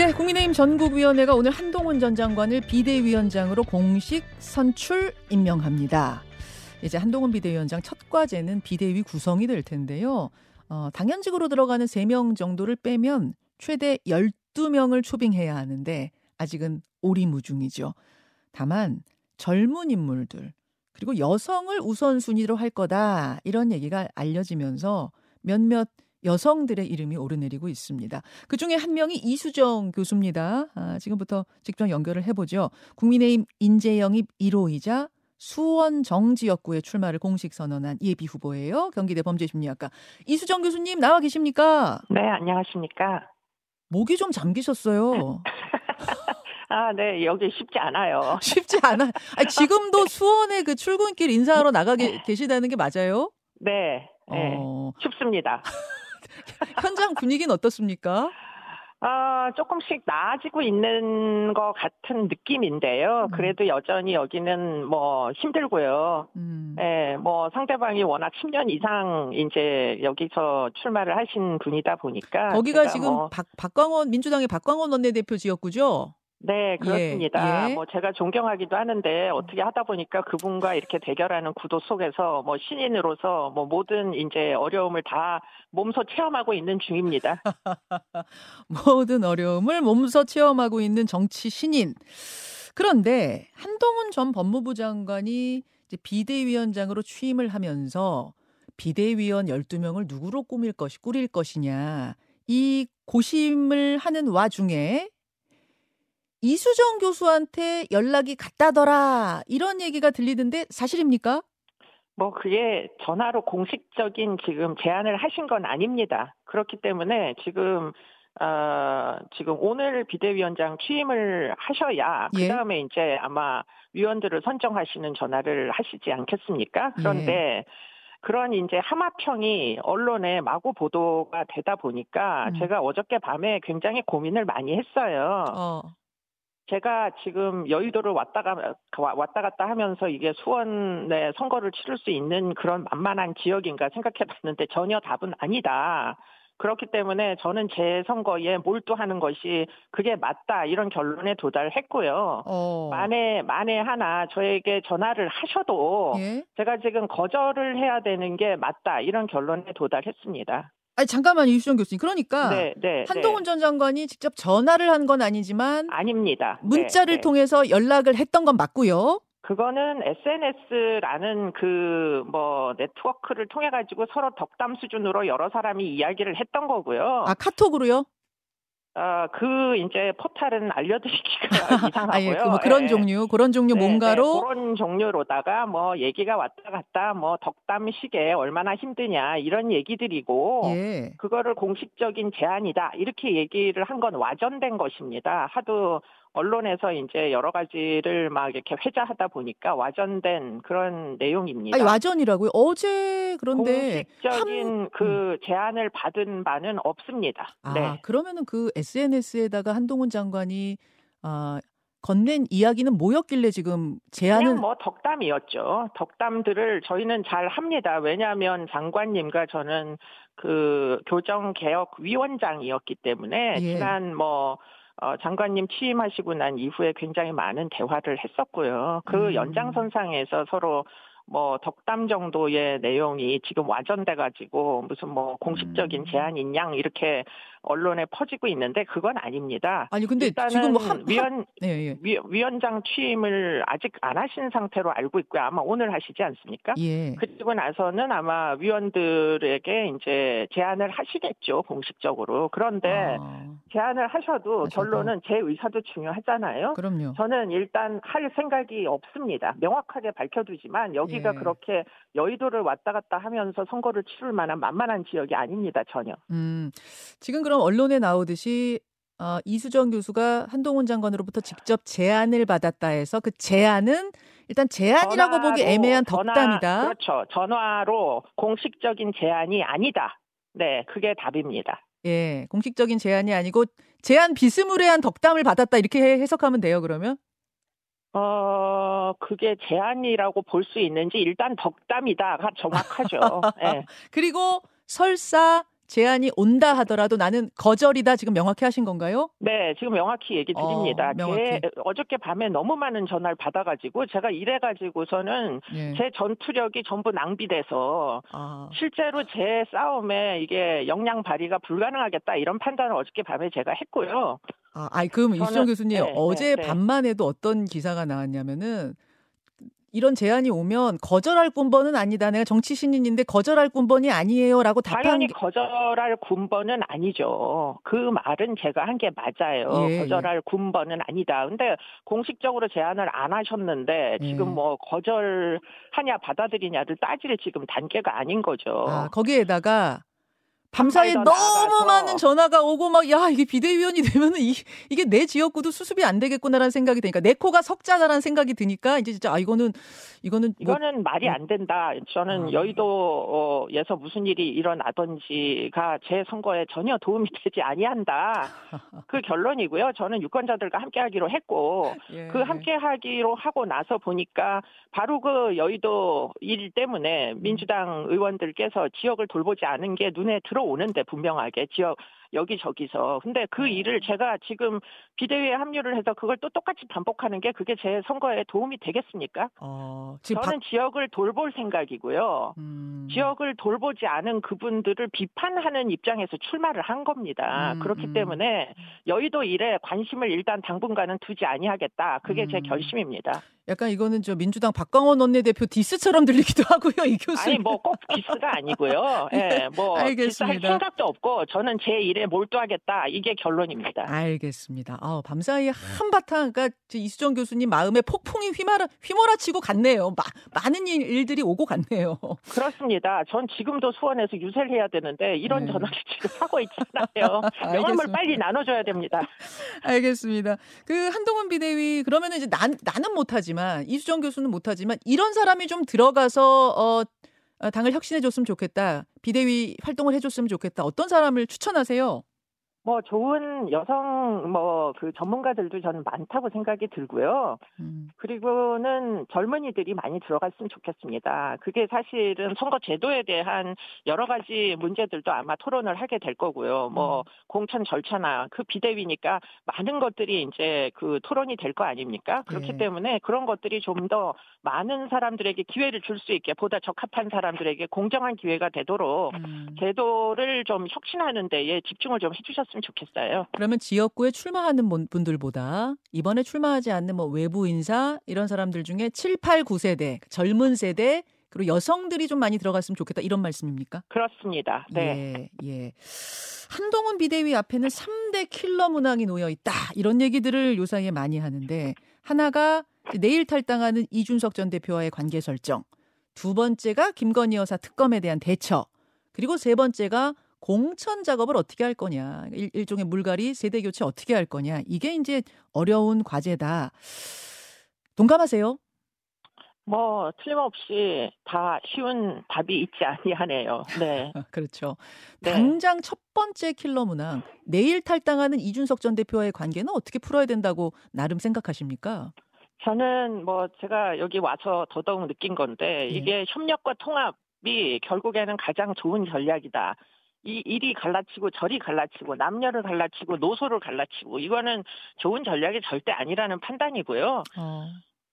예, 국민의힘 전국위원회가 오늘 한동훈 전 장관을 비대위원장으로 공식 선출 임명합니다. 이제 한동훈 비대위원장 첫 과제는 비대위 구성이 될 텐데요. 어, 당연직으로 들어가는 3명 정도를 빼면 최대 12명을 초빙해야 하는데 아직은 오리무중이죠. 다만 젊은 인물들 그리고 여성을 우선순위로 할 거다 이런 얘기가 알려지면서 몇몇 여성들의 이름이 오르내리고 있습니다. 그 중에 한 명이 이수정 교수입니다. 아, 지금부터 직접 연결을 해보죠. 국민의힘 인재영입 1호이자 수원 정지역구에 출마를 공식 선언한 예비 후보예요. 경기대 범죄심리학과 이수정 교수님 나와 계십니까? 네, 안녕하십니까? 목이 좀 잠기셨어요. 아, 네, 여기 쉽지 않아요. 쉽지 않아. 아니, 지금도 수원에 그 출근길 인사하러 나가 계시다는 게 맞아요? 네, 네. 어... 춥습니다. 현장 분위기는 어떻습니까? 아, 조금씩 나아지고 있는 것 같은 느낌인데요. 음. 그래도 여전히 여기는 뭐 힘들고요. 음. 예, 뭐 상대방이 워낙 10년 이상 이제 여기서 출마를 하신 분이다 보니까. 거기가 지금 뭐 박, 박광원, 민주당의 박광원 원내대표 지역구죠? 네, 예, 그렇습니다. 예, 예. 뭐 제가 존경하기도 하는데 어떻게 하다 보니까 그분과 이렇게 대결하는 구도 속에서 뭐 신인으로서 뭐 모든 이제 어려움을 다 몸소 체험하고 있는 중입니다. 모든 어려움을 몸소 체험하고 있는 정치 신인. 그런데 한동훈 전 법무부 장관이 이제 비대위원장으로 취임을 하면서 비대위원 12명을 누구로 꾸밀 것이 꾸릴 것이냐. 이 고심을 하는 와중에 이수정 교수한테 연락이 갔다더라 이런 얘기가 들리던데 사실입니까? 뭐 그게 전화로 공식적인 지금 제안을 하신 건 아닙니다. 그렇기 때문에 지금 어, 지금 오늘 비대위원장 취임을 하셔야 그 다음에 예. 이제 아마 위원들을 선정하시는 전화를 하시지 않겠습니까? 그런데 예. 그런 이제 하마평이 언론에 마구 보도가 되다 보니까 음. 제가 어저께 밤에 굉장히 고민을 많이 했어요. 어. 제가 지금 여의도를 왔다 가 왔다 갔다 하면서 이게 수원에 선거를 치를 수 있는 그런 만만한 지역인가 생각해 봤는데 전혀 답은 아니다. 그렇기 때문에 저는 제 선거에 몰두하는 것이 그게 맞다 이런 결론에 도달했고요. 어. 만에 만에 하나 저에게 전화를 하셔도 예? 제가 지금 거절을 해야 되는 게 맞다 이런 결론에 도달했습니다. 아니 잠깐만 이수정 교수님. 그러니까 네, 네, 한동훈 네. 전 장관이 직접 전화를 한 건 아니지만 아닙니다. 문자를 네, 네. 통해서 연락을 했던 건 맞고요. 그거는 SNS라는 그 뭐 네트워크를 통해 가지고 서로 덕담 수준으로 여러 사람이 이야기를 했던 거고요. 아 카톡으로요? 아, 그 이제 포탈은 알려드리기가 이상하고요. 아, 예, 뭐 그런 예. 종류, 그런 종류 네, 뭔가로 네, 그런 종류로다가 뭐 얘기가 왔다 갔다 뭐 덕담식에 얼마나 힘드냐 이런 얘기들이고 예. 그거를 공식적인 제안이다 이렇게 얘기를 한 건 와전된 것입니다. 하도 언론에서 이제 여러 가지를 막 이렇게 회자하다 보니까 와전된 그런 내용입니다. 아니, 와전이라고요? 어제 그런데 공식적인 한... 그 음. 제안을 받은 바는 없습니다. 아, 네. 그러면은 그 SNS에다가 한동훈 장관이 아 건넨 이야기는 뭐였길래 지금 제안은 뭐 덕담이었죠. 덕담들을 저희는 잘 합니다. 왜냐하면 장관님과 저는 그 교정 개혁 위원장이었기 때문에 예. 지난 뭐 어, 장관님 취임하시고 난 이후에 굉장히 많은 대화를 했었고요. 그 음. 연장선상에서 서로 뭐 덕담 정도의 내용이 지금 와전돼 가지고 무슨 뭐 공식적인 음. 제안인 양 이렇게 언론에 퍼지고 있는데 그건 아닙니다. 아니 근데 지금 뭐 한, 위원 네, 예. 위, 위원장 취임을 아직 안 하신 상태로 알고 있고요. 아마 오늘 하시지 않습니까? 예. 그리고 나서는 아마 위원들에게 이제 제안을 하시겠죠 공식적으로. 그런데 아. 제안을 하셔도 하셔도. 결론은 제 의사도 중요하잖아요. 그럼요. 저는 일단 할 생각이 없습니다. 명확하게 밝혀두지만 여기 가 예. 그렇게 여의도를 왔다 갔다 하면서 선거를 치를 만한 만만한 지역이 아닙니다 전혀. 음 지금 그럼 언론에 나오듯이 어, 이수정 교수가 한동훈 장관으로부터 직접 제안을 받았다 해서 그 제안은 일단 제안이라고 전화로, 보기 애매한 덕담이다. 전화, 그렇죠. 전화로 공식적인 제안이 아니다. 네, 그게 답입니다. 예, 공식적인 제안이 아니고 제안 비스무리한 덕담을 받았다 이렇게 해석하면 돼요. 그러면? 어, 그게 제안이라고 볼 수 있는지 일단 덕담이다가 정확하죠. 네. 그리고 설사 제안이 온다 하더라도 나는 거절이다 지금 명확히 하신 건가요? 네, 지금 명확히 얘기 어, 드립니다. 어, 명확히. 어저께 밤에 너무 많은 전화를 받아가지고 제가 이래가지고서는 예. 제 전투력이 전부 낭비돼서 아. 실제로 제 싸움에 이게 역량 발휘가 불가능하겠다 이런 판단을 어저께 밤에 제가 했고요. 아, 아이 그럼 이수정 교수님 네, 어제 네, 네. 밤만 해도 어떤 기사가 나왔냐면은 이런 제안이 오면 거절할 군번은 아니다. 내가 정치 신인인데 거절할 군번이 아니에요라고 답한 당연히 게... 거절할 군번은 아니죠. 그 말은 제가 한 게 맞아요. 예, 예. 거절할 예. 군번은 아니다. 근데 공식적으로 제안을 안 하셨는데 지금 예. 뭐 거절하냐 받아들이냐를 따질 지금 단계가 아닌 거죠. 아, 거기에다가 밤사이에 너무 나가서. 많은 전화가 오고 막 야 이게 비대위원이 되면은 이, 이게 내 지역구도 수습이 안 되겠구나라는 생각이 드니까 내 코가 석자다라는 생각이 드니까 이제 진짜 아 이거는 이거는 뭐, 이거는 말이 안 된다. 저는 아. 여의도에서 무슨 일이 일어나던지가 제 선거에 전혀 도움이 되지 아니한다. 그 결론이고요. 저는 유권자들과 함께하기로 했고 예. 그 함께하기로 하고 나서 보니까 바로 그 여의도 일 때문에 민주당 의원들께서 지역을 돌보지 않은 게 눈에 들어 오는데 분명하게 지역 여기저기서. 근데 그 네. 일을 제가 지금 비대위에 합류를 해서 그걸 또 똑같이 반복하는 게 그게 제 선거에 도움이 되겠습니까? 어, 저는 바... 지역을 돌볼 생각이고요. 음... 지역을 돌보지 않은 그분들을 비판하는 입장에서 출마를 한 겁니다. 음, 그렇기 음. 때문에 여의도 일에 관심을 일단 당분간은 두지 아니하겠다. 그게 제 음. 결심입니다. 약간 이거는 저 민주당 박광원 원내대표 디스처럼 들리기도 하고요, 이 교수. 아니 뭐 꼭 디스가 아니고요. 예, 네, 뭐 알겠습니다. 디스할 생각도 없고 저는 제 일에 몰두하겠다 이게 결론입니다. 알겠습니다. 아, 밤사이 한바탕 그러니까 이수정 교수님 마음에 폭풍이 휘말아 휘몰아치고 갔네요. 마, 많은 일 들이 오고 갔네요. 그렇습니다. 전 지금도 수원에서 유세를 해야 되는데 이런 네. 전화를 지금 하고 있잖아요. 명함을 빨리 나눠줘야 됩니다. 알겠습니다. 그 한동훈 비대위 그러면 이제 난 나는 못하지만 이수정 교수는 못하지만 이런 사람이 좀 들어가서 어. 어, 당을 혁신해 줬으면 좋겠다. 비대위 활동을 해 줬으면 좋겠다. 어떤 사람을 추천하세요? 뭐 좋은 여성 뭐 그 전문가들도 저는 많다고 생각이 들고요. 음. 그리고는 젊은이들이 많이 들어갔으면 좋겠습니다. 그게 사실은 선거 제도에 대한 여러 가지 문제들도 아마 토론을 하게 될 거고요. 뭐 음. 공천 절차나 그 비대위니까 많은 것들이 이제 그 토론이 될 거 아닙니까? 그렇기 네. 때문에 그런 것들이 좀 더 많은 사람들에게 기회를 줄 수 있게 보다 적합한 사람들에게 공정한 기회가 되도록 음. 제도를 좀 혁신하는 데에 집중을 좀 해주셨. 했으면 좋겠어요. 그러면 지역구에 출마하는 분들보다 이번에 출마하지 않는 뭐 외부 인사 이런 사람들 중에 7, 8, 9세대 젊은 세대 그리고 여성들이 좀 많이 들어갔으면 좋겠다 이런 말씀입니까? 그렇습니다. 네. 예, 예. 한동훈 비대위 앞에는 3대 킬러 문항이 놓여 있다. 이런 얘기들을 요사이에 많이 하는데 하나가 내일 탈당하는 이준석 전 대표와의 관계 설정. 두 번째가 김건희 여사 특검에 대한 대처. 그리고 세 번째가 공천 작업을 어떻게 할 거냐, 일, 일종의 물갈이 세대 교체 어떻게 할 거냐, 이게 이제 어려운 과제다. 동감하세요? 뭐 틀림없이 다 쉬운 답이 있지 아니하네요. 네. 그렇죠. 네. 당장 첫 번째 킬러 문항 내일 탈당하는 이준석 전 대표와의 관계는 어떻게 풀어야 된다고 나름 생각하십니까? 저는 뭐 제가 여기 와서 더더욱 느낀 건데 네. 이게 협력과 통합이 결국에는 가장 좋은 전략이다. 이 일이 갈라치고 저리 갈라치고 남녀를 갈라치고 노소를 갈라치고 이거는 좋은 전략이 절대 아니라는 판단이고요. 어.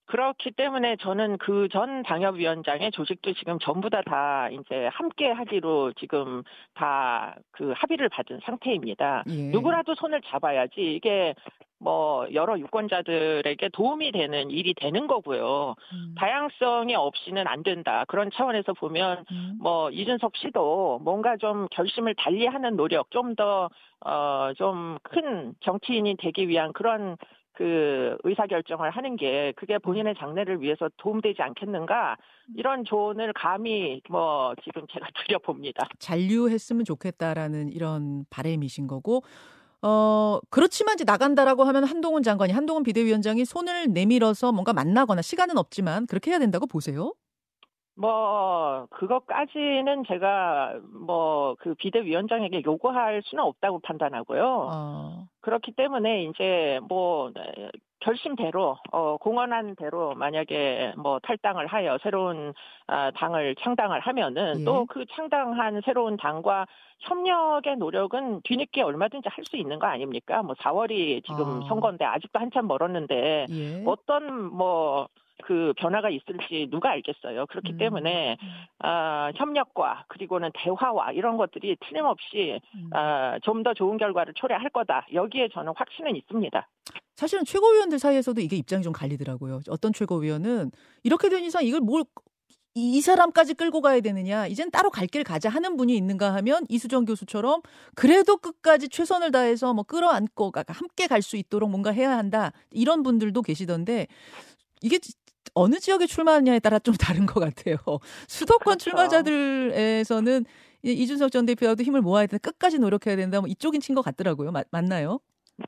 그렇기 때문에 저는 그 전 당협위원장의 조직도 지금 전부 다다 이제 함께 하기로 지금 다 그 합의를 받은 상태입니다. 예. 누구라도 손을 잡아야지 이게 뭐 여러 유권자들에게 도움이 되는 일이 되는 거고요. 음. 다양성이 없이는 안 된다. 그런 차원에서 보면 음. 뭐 이준석 씨도 뭔가 좀 결심을 달리하는 노력, 좀 더 어 좀 큰 정치인이 되기 위한 그런 그 의사결정을 하는 게 그게 본인의 장래를 위해서 도움되지 않겠는가 이런 조언을 감히 뭐 지금 제가 드려봅니다. 잔류했으면 좋겠다라는 이런 바램이신 거고 어, 그렇지만 이제 나간다라고 하면 한동훈 장관이, 한동훈 비대위원장이 손을 내밀어서 뭔가 만나거나 시간은 없지만 그렇게 해야 된다고 보세요? 뭐, 그것까지는 제가 뭐 그 비대위원장에게 요구할 수는 없다고 판단하고요. 어. 그렇기 때문에 이제 뭐 결심대로 어, 공언한 대로 만약에 뭐 탈당을 하여 새로운 아, 당을 창당을 하면은 예. 또그 창당한 새로운 당과 협력의 노력은 뒤늦게 얼마든지 할 수 있는 거 아닙니까? 뭐 4월이 지금 아. 선거인데 아직도 한참 멀었는데 예. 어떤 뭐 그 변화가 있을지 누가 알겠어요. 그렇기 음. 때문에 아, 협력과 그리고는 대화와 이런 것들이 틀림없이 음. 아, 좀 더 좋은 결과를 초래할 거다. 여기에 저는 확신은 있습니다. 사실은 최고위원들 사이에서도 이게 입장이 좀 갈리더라고요. 어떤 최고위원은 이렇게 된 이상 이걸 뭘 이 사람까지 끌고 가야 되느냐, 이젠 따로 갈 길 가자 하는 분이 있는가 하면 이수정 교수처럼 그래도 끝까지 최선을 다해서 뭐 끌어안고 함께 갈 수 있도록 뭔가 해야 한다. 이런 분들도 계시던데 이게 어느 지역에 출마하느냐에 따라 좀 다른 것 같아요. 수도권 그렇죠. 출마자들에서는 이준석 전 대표와도 힘을 모아야 된다, 끝까지 노력해야 된다, 뭐 이쪽인 친것 같더라고요. 맞, 맞나요?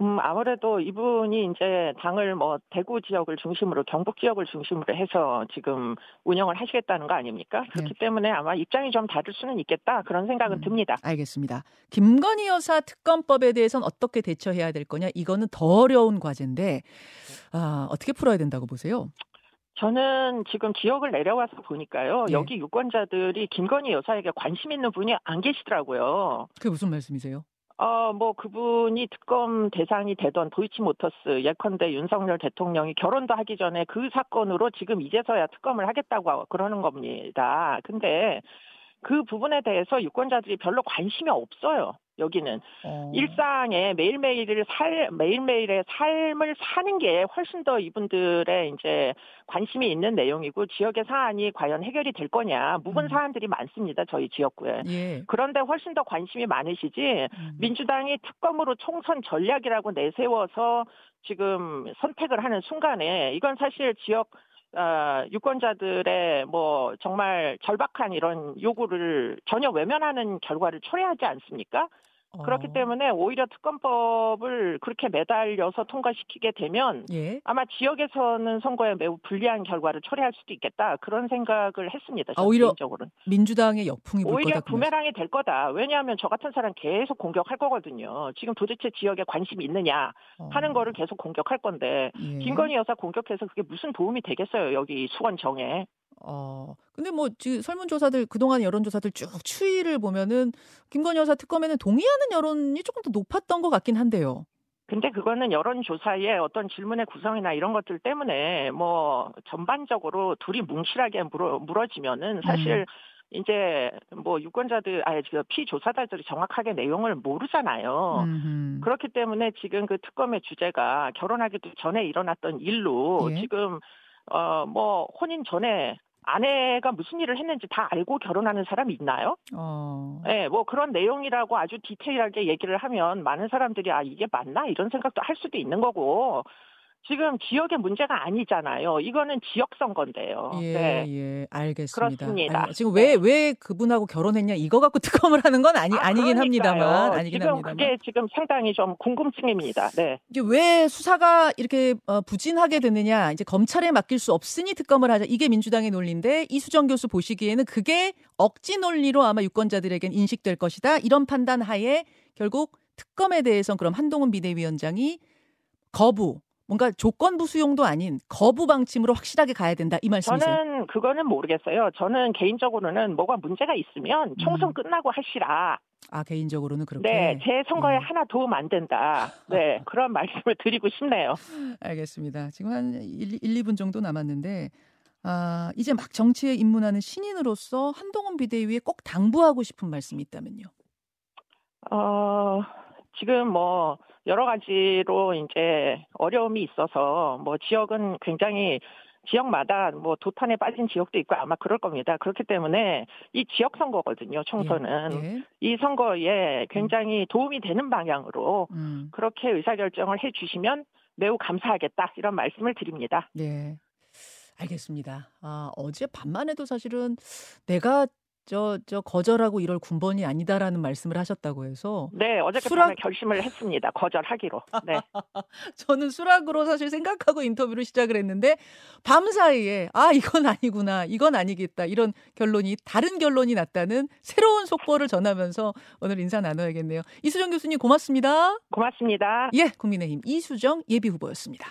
음, 아무래도 이분이 이제 당을 뭐 대구 지역을 중심으로 경북 지역을 중심으로 해서 지금 운영을 하시겠다는 거 아닙니까? 그렇기 네. 때문에 아마 입장이 좀 다를 수는 있겠다 그런 생각은 음, 듭니다. 알겠습니다. 김건희 여사 특검법에 대해서는 어떻게 대처해야 될 거냐? 이거는 더 어려운 과제인데 아, 어떻게 풀어야 된다고 보세요? 저는 지금 지역을 내려와서 보니까요. 네. 여기 유권자들이 김건희 여사에게 관심 있는 분이 안 계시더라고요. 그게 무슨 말씀이세요? 어, 뭐 그분이 특검 대상이 되던 도이치모터스 예컨대 윤석열 대통령이 결혼도 하기 전에 그 사건으로 지금 이제서야 특검을 하겠다고 그러는 겁니다. 근데 그 부분에 대해서 유권자들이 별로 관심이 없어요. 여기는 어. 일상에 매일매일을 살 매일매일의 삶을 사는 게 훨씬 더 이분들의 이제 관심이 있는 내용이고 지역의 사안이 과연 해결이 될 거냐 묵은 음. 사안들이 많습니다 저희 지역구에 예. 그런데 훨씬 더 관심이 많으시지 음. 민주당이 특검으로 총선 전략이라고 내세워서 지금 선택을 하는 순간에 이건 사실 지역 어, 유권자들의 뭐 정말 절박한 이런 요구를 전혀 외면하는 결과를 초래하지 않습니까? 그렇기 어. 때문에 오히려 특검법을 그렇게 매달려서 통과시키게 되면 예. 아마 지역에서는 선거에 매우 불리한 결과를 초래할 수도 있겠다 그런 생각을 했습니다. 아, 오히려 개인적으로는. 민주당의 역풍이 불 오히려. 부메랑이 될 거다. 왜냐하면 저 같은 사람 계속 공격할 거거든요. 지금 도대체 지역에 관심이 있느냐 하는 어. 거를 계속 공격할 건데 예. 김건희 여사 공격해서 그게 무슨 도움이 되겠어요 여기 수원정에. 어, 근데 뭐 지금 설문조사들 그동안 여론조사들 쭉 추이를 보면은 김건희 여사 특검에는 동의하는 여론이 조금 더 높았던 것 같긴 한데요. 근데 그거는 여론조사의 어떤 질문의 구성이나 이런 것들 때문에 뭐 전반적으로 둘이 뭉실하게 물어, 물어지면은 사실 음. 이제 뭐 유권자들 아니 지금 피조사자들이 정확하게 내용을 모르잖아요. 음흠. 그렇기 때문에 지금 그 특검의 주제가 결혼하기도 전에 일어났던 일로 예. 지금 어뭐 혼인 전에 아내가 무슨 일을 했는지 다 알고 결혼하는 사람이 있나요? 어. 네, 뭐 그런 내용이라고 아주 디테일하게 얘기를 하면 많은 사람들이 아 이게 맞나 이런 생각도 할 수도 있는 거고 지금 지역의 문제가 아니잖아요. 이거는 지역 선거인데요. 예, 네. 예, 알겠습니다. 그렇습니다. 아니, 지금 왜왜 왜 그분하고 결혼했냐 이거 갖고 특검을 하는 건 아니 아, 그러니까요. 합니다만, 아니긴 지금 합니다만. 그게 지금 상당히 좀 궁금증입니다. 네. 이게 왜 수사가 이렇게 어, 부진하게 됐느냐? 이제 검찰에 맡길 수 없으니 특검을 하자. 이게 민주당의 논리인데 이수정 교수 보시기에는 그게 억지 논리로 아마 유권자들에겐 인식될 것이다. 이런 판단 하에 결국 특검에 대해서 그럼 한동훈 비대위원장이 거부 뭔가 조건부 수용도 아닌 거부 방침으로 확실하게 가야 된다 이 말씀이세요? 저는 그거는 모르겠어요. 저는 개인적으로는 뭐가 문제가 있으면 총선 음. 끝나고 하시라. 아 개인적으로는 그렇게. 네, 제 선거에 음. 하나 도움 안 된다. 네, 그런 말씀을 드리고 싶네요. 알겠습니다. 지금 한 1, 1 2분 정도 남았는데 아, 이제 막 정치에 입문하는 신인으로서 한동훈 비대위에 꼭 당부하고 싶은 말씀이 있다면요. 어, 지금 뭐 여러 가지로 이제 어려움이 있어서 뭐 지역은 굉장히 지역마다 뭐 도탄에 빠진 지역도 있고 아마 그럴 겁니다. 그렇기 때문에 이 지역 선거거든요. 총선은 예, 예. 이 선거에 굉장히 도움이 되는 방향으로 음. 그렇게 의사 결정을 해주시면 매우 감사하겠다 이런 말씀을 드립니다. 네. 알겠습니다. 아, 어제 밤만 해도 사실은 내가 저, 저 거절하고 이럴 군번이 아니다라는 말씀을 하셨다고 해서 네 어저께 수락... 결심을 했습니다. 거절하기로. 네. 저는 수락으로 사실 생각하고 인터뷰를 시작을 했는데 밤 사이에 아 이건 아니구나 이건 아니겠다 이런 결론이 다른 결론이 났다는 새로운 속보를 전하면서 오늘 인사 나눠야겠네요. 이수정 교수님 고맙습니다. 고맙습니다. 예 국민의힘 이수정 예비 후보였습니다.